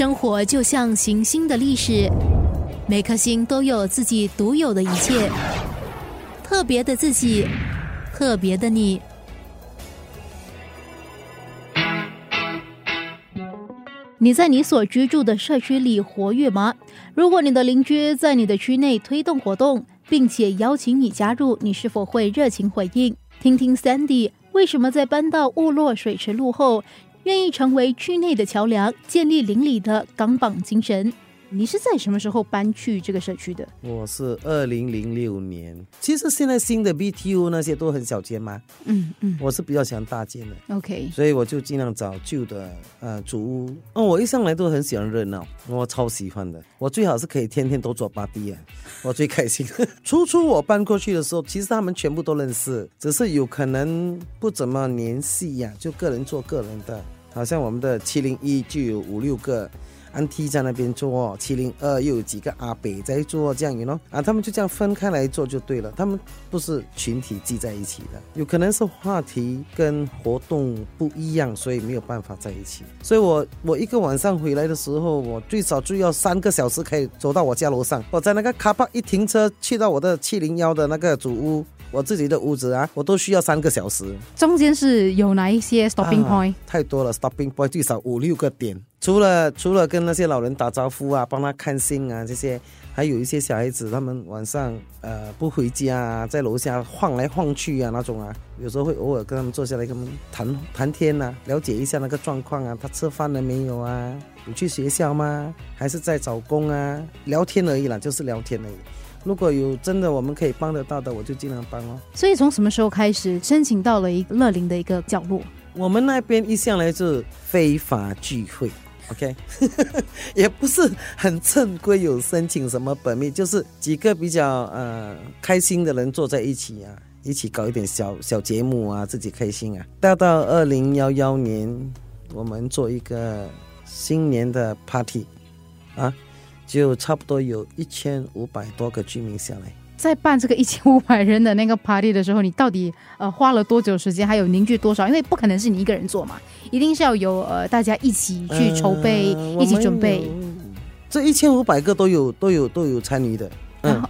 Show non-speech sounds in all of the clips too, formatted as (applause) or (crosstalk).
生活就像行星的历史，每颗星都有自己独有的一切，特别的自己，特别的你。你在你所居住的社区里活跃吗？如果你的邻居在你的区内推动活动，并且邀请你加入，你是否会热情回应？听听 Sandy 为什么在搬到雾落水池路后，愿意成为区内的桥梁，建立邻里的港榜精神。你是在什么时候搬去这个社区的？我是二零零六年。其实现在新的 BTO 那些都很小间嘛。嗯嗯。我是比较喜欢大间的。OK。所以我就尽量找旧的呃主屋。哦，我一上来都很喜欢热闹，我超喜欢的。我最好是可以天天都做 party 啊，(laughs) 我最开心。(laughs) 初初我搬过去的时候，其实他们全部都认识，只是有可能不怎么联系呀，就个人做个人的。好像我们的七零一就有五六个。安 T 在那边做，七零二又有几个阿北在做，这样子喏啊，他们就这样分开来做就对了。他们不是群体聚在一起的，有可能是话题跟活动不一样，所以没有办法在一起。所以我我一个晚上回来的时候，我最少就要三个小时可以走到我家楼上。我在那个卡巴一停车去到我的七零幺的那个主屋，我自己的屋子啊，我都需要三个小时。中间是有哪一些 stopping point？、啊、太多了，stopping point 最少五六个点。除了除了跟那些老人打招呼啊，帮他看信啊这些，还有一些小孩子，他们晚上呃不回家啊，在楼下晃来晃去啊那种啊，有时候会偶尔跟他们坐下来跟他们谈谈天呐、啊，了解一下那个状况啊，他吃饭了没有啊？有去学校吗？还是在找工啊？聊天而已啦，就是聊天而已。如果有真的我们可以帮得到的，我就尽量帮哦。所以从什么时候开始申请到了一个乐龄的一个角落？我们那边一向来是非法聚会。OK，(laughs) 也不是很正规，有申请什么本命，就是几个比较呃开心的人坐在一起啊，一起搞一点小小节目啊，自己开心啊。到到二零幺幺年，我们做一个新年的 party 啊，就差不多有一千五百多个居民下来。在办这个一千五百人的那个 party 的时候，你到底呃花了多久时间？还有凝聚多少？因为不可能是你一个人做嘛，一定是要有呃大家一起去筹备，呃、一起准备。这一千五百个都有都有都有参与的。嗯，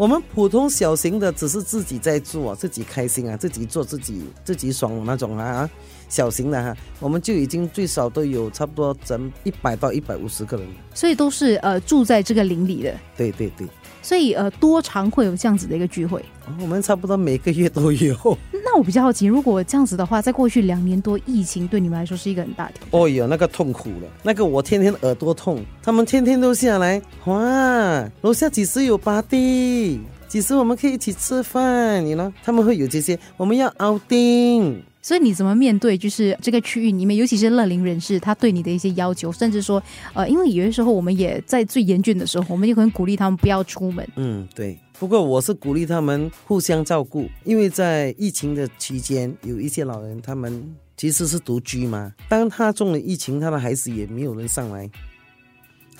我们普通小型的只是自己在做，自己开心啊，自己做自己自己爽那种啊。小型的哈，我们就已经最少都有差不多整一百到一百五十个人。所以都是呃住在这个林里的。对对对。所以呃，多长会有这样子的一个聚会？我们差不多每个月都有。(laughs) 那我比较好奇，如果这样子的话，在过去两年多，疫情对你们来说是一个很大的。哦哟，那个痛苦了，那个我天天耳朵痛，他们天天都下来，哇，楼下几时有 party，几时我们可以一起吃饭，你呢？他们会有这些，我们要 outing。所以你怎么面对？就是这个区域里面，尤其是乐龄人士，他对你的一些要求，甚至说，呃，因为有些时候我们也在最严峻的时候，我们就可能鼓励他们不要出门。嗯，对。不过我是鼓励他们互相照顾，因为在疫情的期间，有一些老人他们其实是独居嘛。当他中了疫情，他的孩子也没有人上来，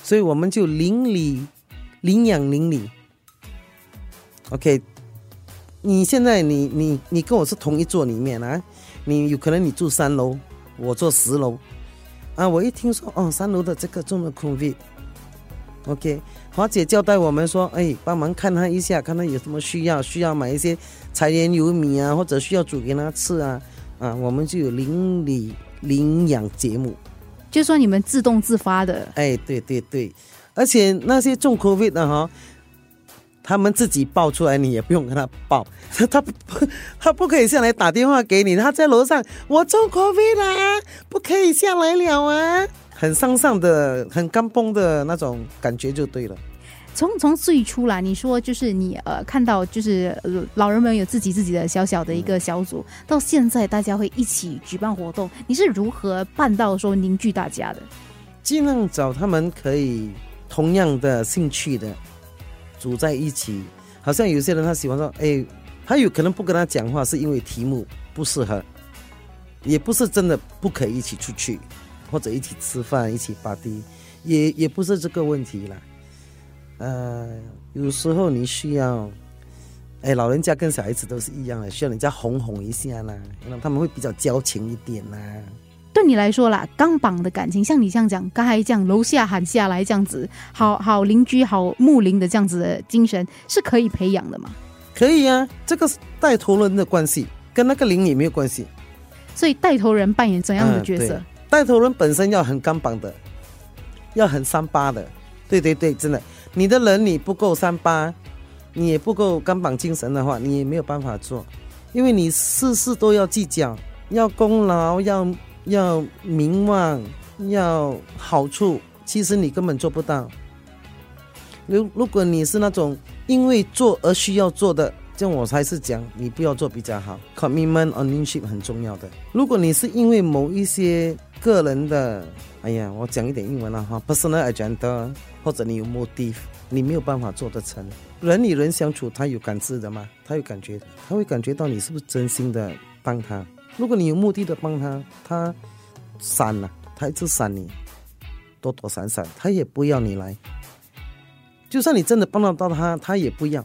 所以我们就邻里领养邻里。OK，你现在你你你跟我是同一座里面啊。你有可能你住三楼，我住十楼，啊！我一听说哦，三楼的这个中了 COVID，OK，华姐交代我们说，哎，帮忙看他一下，看他有什么需要，需要买一些柴盐油米啊，或者需要煮给他吃啊，啊，我们就有邻里领养节目，就说你们自动自发的，哎，对对对，而且那些中 COVID 的哈。他们自己报出来，你也不用跟他报，(laughs) 他不 (laughs) 他不可以下来打电话给你，他在楼上，我中 COVID 啦，不可以下来了啊，很丧丧的，很干崩的那种感觉就对了。从从最初啦，你说就是你呃看到就是老人们有自己自己的小小的一个小组，嗯、到现在大家会一起举办活动，你是如何办到说凝聚大家的？尽量找他们可以同样的兴趣的。组在一起，好像有些人他喜欢说，哎，他有可能不跟他讲话，是因为题目不适合，也不是真的不可以一起出去，或者一起吃饭、一起发的也也不是这个问题啦。呃，有时候你需要，哎，老人家跟小孩子都是一样的，需要人家哄哄一下啦，让他们会比较交情一点啦。对你来说啦，钢绑的感情，像你这样讲，刚才这样楼下喊下来这样子，好好邻居、好睦邻的这样子的精神，是可以培养的吗？可以啊，这个是带头人的关系，跟那个邻也没有关系。所以带头人扮演怎样的角色？嗯、带头人本身要很钢绑的，要很三八的。对对对，真的，你的人你不够三八，你也不够钢绑精神的话，你也没有办法做，因为你事事都要计较，要功劳，要要名望，要好处，其实你根本做不到。如如果你是那种因为做而需要做的，这样我才是讲你不要做比较好。Commitment ownership 很重要的。如果你是因为某一些个人的，哎呀，我讲一点英文了哈，personal agenda。或者你有 motif，，你没有办法做得成。人与人相处，他有感知的吗？他有感觉，他会感觉到你是不是真心的帮他。如果你有目的的帮他，他闪了，他一直闪你，躲躲闪闪，他也不要你来。就算你真的帮得到他，他也不要，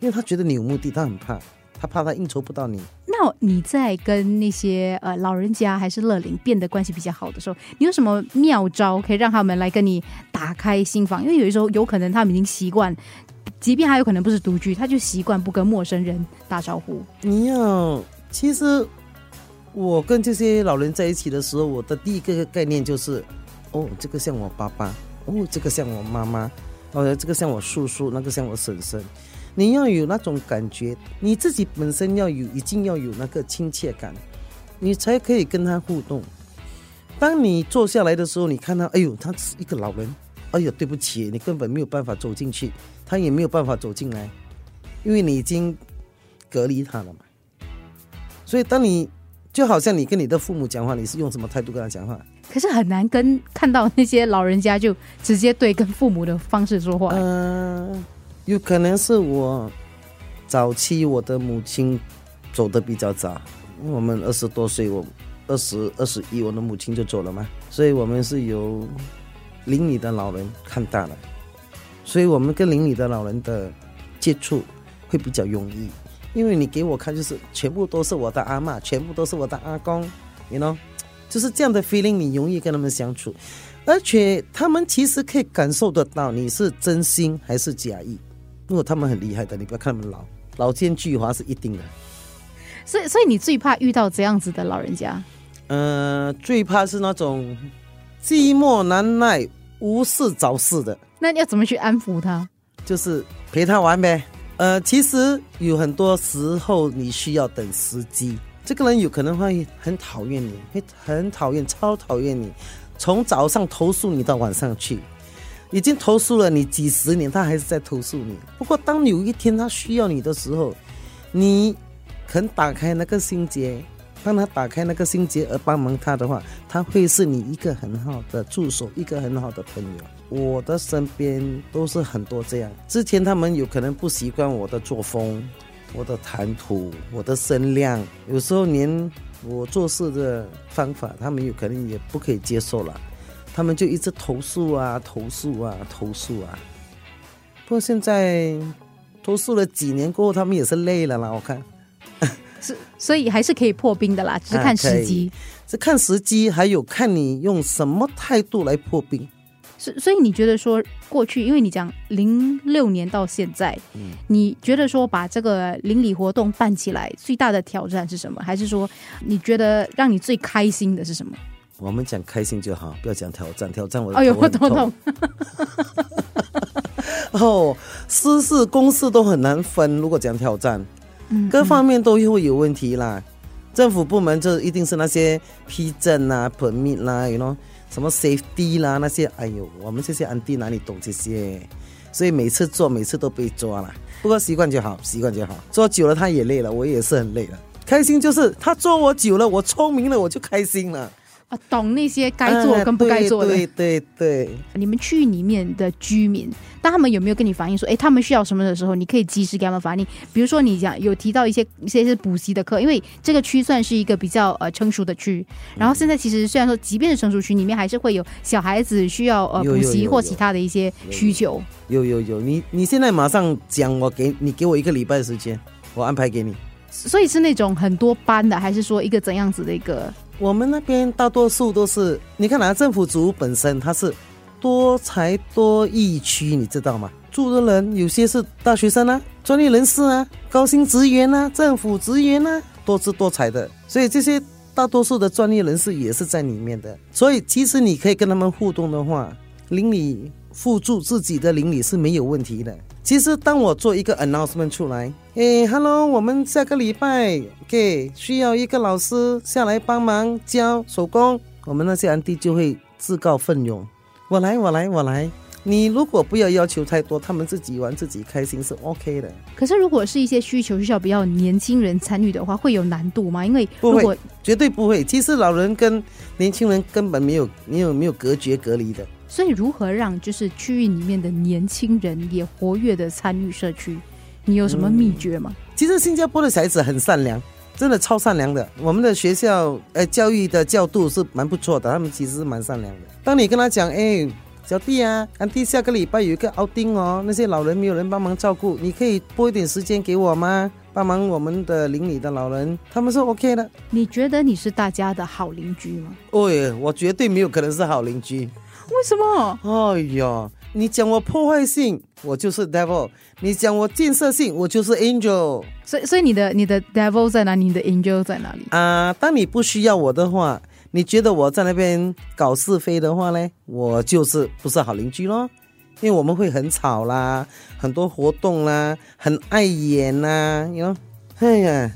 因为他觉得你有目的，他很怕。他怕他应酬不到你。那你在跟那些呃老人家还是乐龄变得关系比较好的时候，你有什么妙招可以让他们来跟你打开心房？因为有的时候有可能他们已经习惯，即便还有可能不是独居，他就习惯不跟陌生人打招呼。你要其实我跟这些老人在一起的时候，我的第一个概念就是，哦，这个像我爸爸，哦，这个像我妈妈，哦，这个像我叔叔，那个像我婶婶。你要有那种感觉，你自己本身要有，一定要有那个亲切感，你才可以跟他互动。当你坐下来的时候，你看他，哎呦，他是一个老人，哎呦，对不起，你根本没有办法走进去，他也没有办法走进来，因为你已经隔离他了嘛。所以，当你就好像你跟你的父母讲话，你是用什么态度跟他讲话？可是很难跟看到那些老人家就直接对跟父母的方式说话。嗯、呃。有可能是我早期我的母亲走的比较早，我们二十多岁，我二十二十一，我的母亲就走了嘛，所以我们是由邻里的老人看大了，所以我们跟邻里的老人的接触会比较容易，因为你给我看就是全部都是我的阿嬷，全部都是我的阿公，you know，就是这样的 feeling，你容易跟他们相处，而且他们其实可以感受得到你是真心还是假意。如果他们很厉害的，你不要看他们老老奸巨猾是一定的。所以，所以你最怕遇到这样子的老人家？呃，最怕是那种寂寞难耐、无事找事的。那你要怎么去安抚他？就是陪他玩呗。呃，其实有很多时候你需要等时机。这个人有可能会很讨厌你，会很讨厌、超讨厌你，从早上投诉你到晚上去。已经投诉了你几十年，他还是在投诉你。不过，当有一天他需要你的时候，你肯打开那个心结，帮他打开那个心结而帮忙他的话，他会是你一个很好的助手，一个很好的朋友。我的身边都是很多这样。之前他们有可能不习惯我的作风、我的谈吐、我的声量，有时候连我做事的方法，他们有可能也不可以接受了。他们就一直投诉啊，投诉啊，投诉啊。不过现在投诉了几年过后，他们也是累了啦。我看，是所以还是可以破冰的啦，只是看时机。啊、是看时机，还有看你用什么态度来破冰。所所以你觉得说过去，因为你讲零六年到现在，嗯，你觉得说把这个邻里活动办起来最大的挑战是什么？还是说你觉得让你最开心的是什么？我们讲开心就好，不要讲挑战。挑战我。哎呦，我头痛。(laughs) 哦，私事公事都很难分。如果讲挑战，嗯，各方面都会有问题啦。政府部门就一定是那些批证啦、permit 啦，you know，什么 safety 啦那些。哎呦，我们这些安迪哪里懂这些？所以每次做，每次都被抓了。不过习惯就好，习惯就好。做久了他也累了，我也是很累了。开心就是他做我久了，我聪明了，我就开心了。啊，懂那些该做跟不该做的。对对对。你们区域里面的居民，当他们有没有跟你反映说，哎，他们需要什么的时候，你可以及时给他们反映。比如说，你讲有提到一些一些是补习的课，因为这个区算是一个比较呃成熟的区。然后现在其实虽然说，即便是成熟区里面，还是会有小孩子需要呃补习或其他的一些需求。有有有，你你现在马上讲，我给你给我一个礼拜的时间，我安排给你。所以是那种很多班的，还是说一个怎样子的一个？我们那边大多数都是，你看哪、啊、政府组本身它是多才多艺区，你知道吗？住的人有些是大学生啊，专业人士啊，高薪职员啊，政府职员啊，多姿多彩的，所以这些大多数的专业人士也是在里面的。所以其实你可以跟他们互动的话，邻里互助自己的邻里是没有问题的。其实当我做一个 announcement 出来，诶，hello，我们下个礼拜给、okay, 需要一个老师下来帮忙教手工，我们那些安迪就会自告奋勇，我来，我来，我来。你如果不要要求太多，他们自己玩自己开心是 OK 的。可是如果是一些需求需要比较年轻人参与的话，会有难度吗？因为如果不会，绝对不会。其实老人跟年轻人根本没有没有没有隔绝隔离的。所以如何让就是区域里面的年轻人也活跃的参与社区？你有什么秘诀吗？嗯，其实新加坡的小孩子很善良，真的超善良的。我们的学校呃教育的教度是蛮不错的，他们其实是蛮善良的。当你跟他讲，哎。小弟啊，安迪下个礼拜有一个奥丁哦，那些老人没有人帮忙照顾，你可以拨一点时间给我吗？帮忙我们的邻里的老人，他们说 OK 的。你觉得你是大家的好邻居吗？哦，我绝对没有可能是好邻居。为什么？哎呀，你讲我破坏性，我就是 devil；你讲我建设性，我就是 angel。所以，所以你的你的 devil 在哪里？你的 angel 在哪里？啊，当你不需要我的话。你觉得我在那边搞是非的话呢，我就是不是好邻居咯，因为我们会很吵啦，很多活动啦，很碍眼呐，哟，哎呀，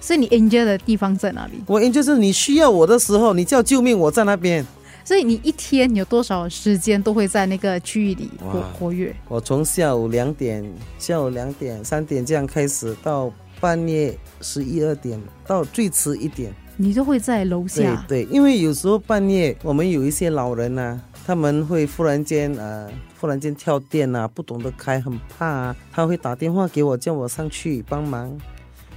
所以你 angel 的地方在哪里？我 angel 是你需要我的时候，你叫救命，我在那边。所以你一天有多少时间都会在那个区域里活活跃？我从下午两点、下午两点、三点这样开始，到半夜十一二点，到最迟一点。你就会在楼下，对对，因为有时候半夜我们有一些老人呐、啊，他们会忽然间呃，忽然间跳电啊，不懂得开，很怕啊，他会打电话给我，叫我上去帮忙，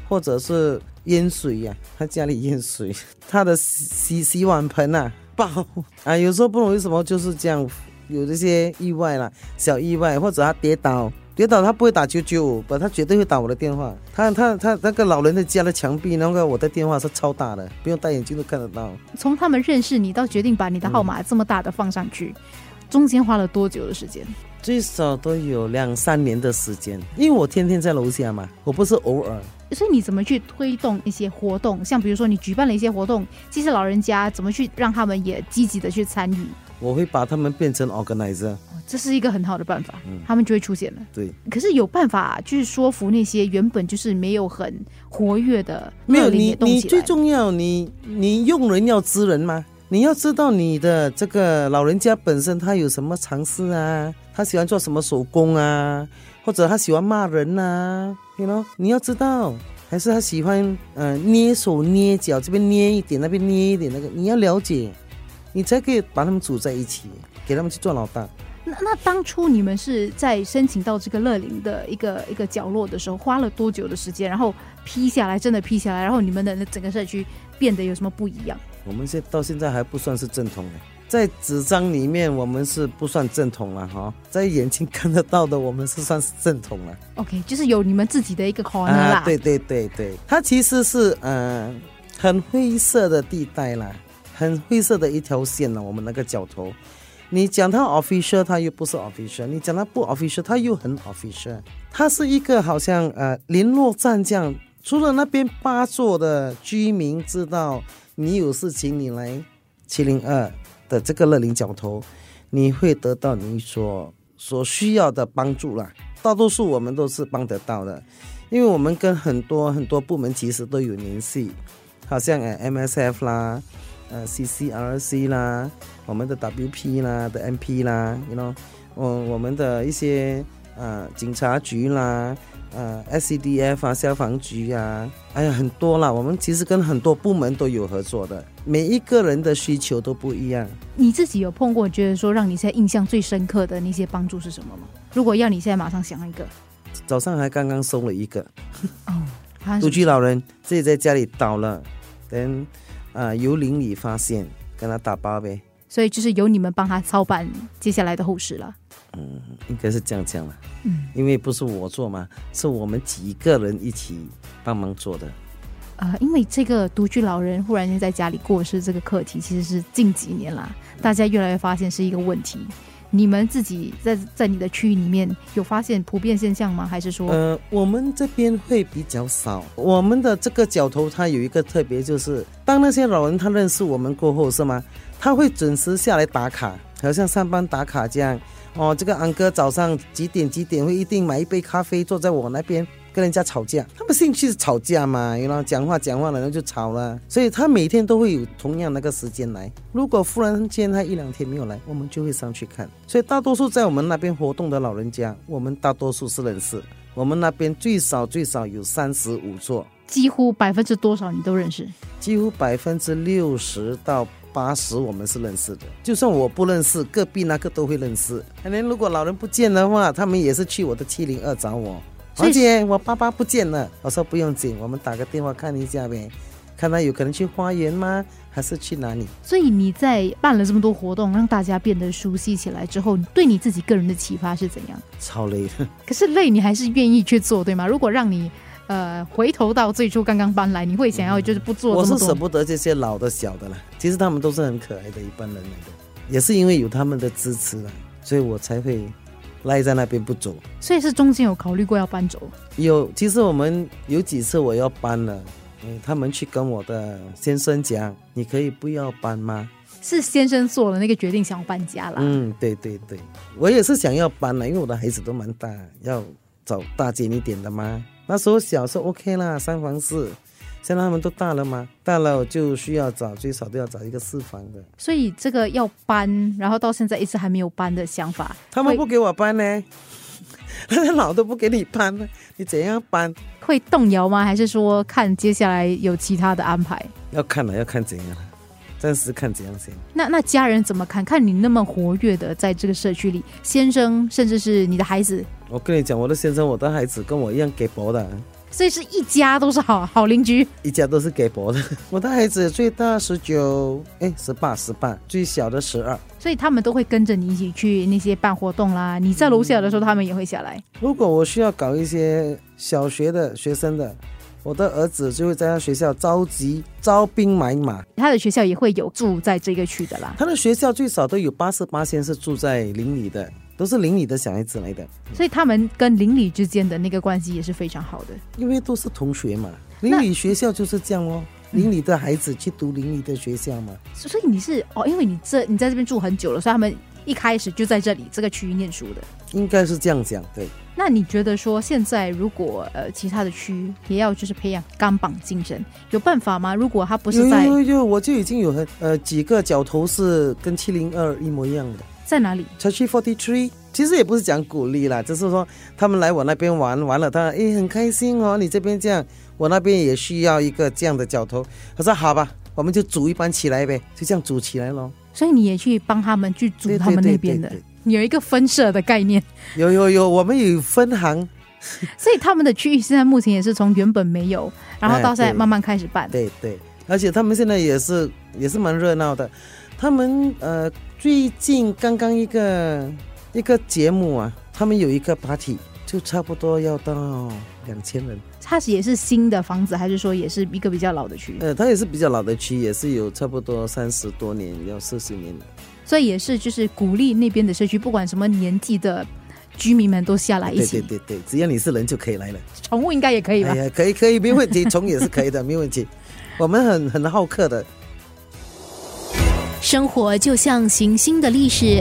或者是淹水呀、啊，他家里淹水，他的洗洗碗盆啊爆 (laughs) 啊，有时候不懂为什么就是这样，有这些意外啦，小意外，或者他跌倒。跌倒他不会打九九五，不，他绝对会打我的电话。他他他那个老人的家的墙壁，那个我的电话是超大的，不用戴眼镜都看得到。从他们认识你到决定把你的号码这么大的放上去，嗯、中间花了多久的时间？最少都有两三年的时间，因为我天天在楼下嘛，我不是偶尔。所以你怎么去推动一些活动？像比如说你举办了一些活动，这些老人家怎么去让他们也积极的去参与？我会把他们变成 organizer。这是一个很好的办法，嗯，他们就会出现了。对，可是有办法去说服那些原本就是没有很活跃的，没有你，你最重要，你你用人要知人吗？你要知道你的这个老人家本身他有什么常识啊，他喜欢做什么手工啊，或者他喜欢骂人啊，you know，你要知道，还是他喜欢、呃、捏手捏脚，这边捏一点，那边捏一点，那个你要了解，你才可以把他们组在一起，给他们去做老大。那那当初你们是在申请到这个乐龄的一个一个角落的时候，花了多久的时间？然后批下来，真的批下来，然后你们的整个社区变得有什么不一样？我们现到现在还不算是正统的，在纸张里面我们是不算正统了哈，在眼睛看得到的我们是算是正统了。OK，就是有你们自己的一个 corner 啦。啊，对对对对，它其实是嗯、呃、很灰色的地带啦，很灰色的一条线呢，我们那个角头。你讲它 official，它又不是 official；你讲它不 official，它又很 official。它是一个好像呃联络站这样，除了那边八座的居民知道你有事情，你来七零二的这个乐龄角头，你会得到你所所需要的帮助啦。大多数我们都是帮得到的，因为我们跟很多很多部门其实都有联系，好像呃 MSF 啦。呃，CCRC 啦，我们的 WP 啦的 MP 啦，you know，我我们的一些呃警察局啦，呃 SCDF 啊消防局啊，哎呀很多啦，我们其实跟很多部门都有合作的，每一个人的需求都不一样。你自己有碰过觉得说让你现在印象最深刻的那些帮助是什么吗？如果要你现在马上想一个，早上还刚刚收了一个，哦，(laughs) 独居老人自己在家里倒了，等。啊，由邻里发现，跟他打包呗。所以就是由你们帮他操办接下来的后事了。嗯，应该是这样讲了。嗯，因为不是我做嘛，是我们几个人一起帮忙做的。呃，因为这个独居老人忽然间在家里过世这个课题，其实是近几年啦，大家越来越发现是一个问题。你们自己在在你的区域里面有发现普遍现象吗？还是说，呃，我们这边会比较少。我们的这个角头，它有一个特别，就是当那些老人他认识我们过后，是吗？他会准时下来打卡，好像上班打卡这样。哦，这个安哥早上几点几点会一定买一杯咖啡，坐在我那边。跟人家吵架，他们兴趣是吵架嘛，然后讲话讲话了，然后就吵了。所以他每天都会有同样那个时间来。如果忽然间他一两天没有来，我们就会上去看。所以大多数在我们那边活动的老人家，我们大多数是认识。我们那边最少最少有三十五座，几乎百分之多少你都认识？几乎百分之六十到八十我们是认识的。就算我不认识，隔壁那个都会认识。可能如果老人不见的话，他们也是去我的七零二找我。而且我爸爸不见了，我说不用紧，我们打个电话看一下呗，看他有可能去花园吗？还是去哪里？所以你在办了这么多活动，让大家变得熟悉起来之后，对你自己个人的启发是怎样？超累的，可是累你还是愿意去做，对吗？如果让你呃回头到最初刚刚搬来，你会想要就是不做？我是舍不得这些老的小的了，其实他们都是很可爱的一般人来的，也是因为有他们的支持了，所以我才会。赖在那边不走，所以是中间有考虑过要搬走。有，其实我们有几次我要搬了，嗯，他们去跟我的先生讲，你可以不要搬吗？是先生做了那个决定，想要搬家了。嗯，对对对，我也是想要搬了，因为我的孩子都蛮大，要找大间一点的嘛。那时候小时候 OK 啦，三房四。现在他们都大了吗？大了就需要找，最少都要找一个四房的。所以这个要搬，然后到现在一直还没有搬的想法。他们不给我搬呢，他老都不给你搬呢，你怎样搬？会动摇吗？还是说看接下来有其他的安排？要看了，要看怎样，暂时看怎样先。那那家人怎么看？看你那么活跃的在这个社区里，先生甚至是你的孩子。我跟你讲，我的先生，我的孩子跟我一样给薄的。所以是一家都是好好邻居，一家都是给薄的。(laughs) 我的孩子最大十九，哎，十八十八，最小的十二。所以他们都会跟着你一起去那些办活动啦。你在楼下的时候，他们也会下来。如果我需要搞一些小学的学生的，我的儿子就会在他学校召集招兵买马。他的学校也会有住在这个区的啦。他的学校最少都有八十八先是住在邻里的。都是邻里的小孩子来的，所以他们跟邻里之间的那个关系也是非常好的，因为都是同学嘛。邻里学校就是这样哦，邻里的孩子去读邻里的学校嘛。所以你是哦，因为你这你在这边住很久了，所以他们一开始就在这里这个区域念书的，应该是这样讲。对。那你觉得说现在如果呃其他的区也要就是培养钢绑精神，有办法吗？如果他不是在有有有，我就已经有很呃几个角头是跟七零二一模一样的。在哪里？Church Forty Three，其实也不是讲鼓励啦，就是说他们来我那边玩玩了，他诶很开心哦。你这边这样，我那边也需要一个这样的角头。他说好吧，我们就组一班起来呗，就这样组起来咯。所以你也去帮他们去组他们那边的，你有一个分社的概念。有有有，我们有分行。(laughs) 所以他们的区域现在目前也是从原本没有，然后到现在慢慢开始办。对对，而且他们现在也是也是蛮热闹的。他们呃。最近刚刚一个一个节目啊，他们有一个 party，就差不多要到两千人。它是也是新的房子，还是说也是一个比较老的区？呃，它也是比较老的区，也是有差不多三十多年，要四十年了。所以也是就是鼓励那边的社区，不管什么年纪的居民们都下来一起。对对对对，只要你是人就可以来了。宠物应该也可以吧？哎呀，可以可以，没问题，宠也是可以的，没问题。我们很很好客的。生活就像行星的历史，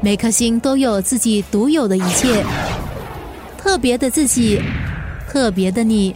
每颗星都有自己独有的一切，特别的自己，特别的你。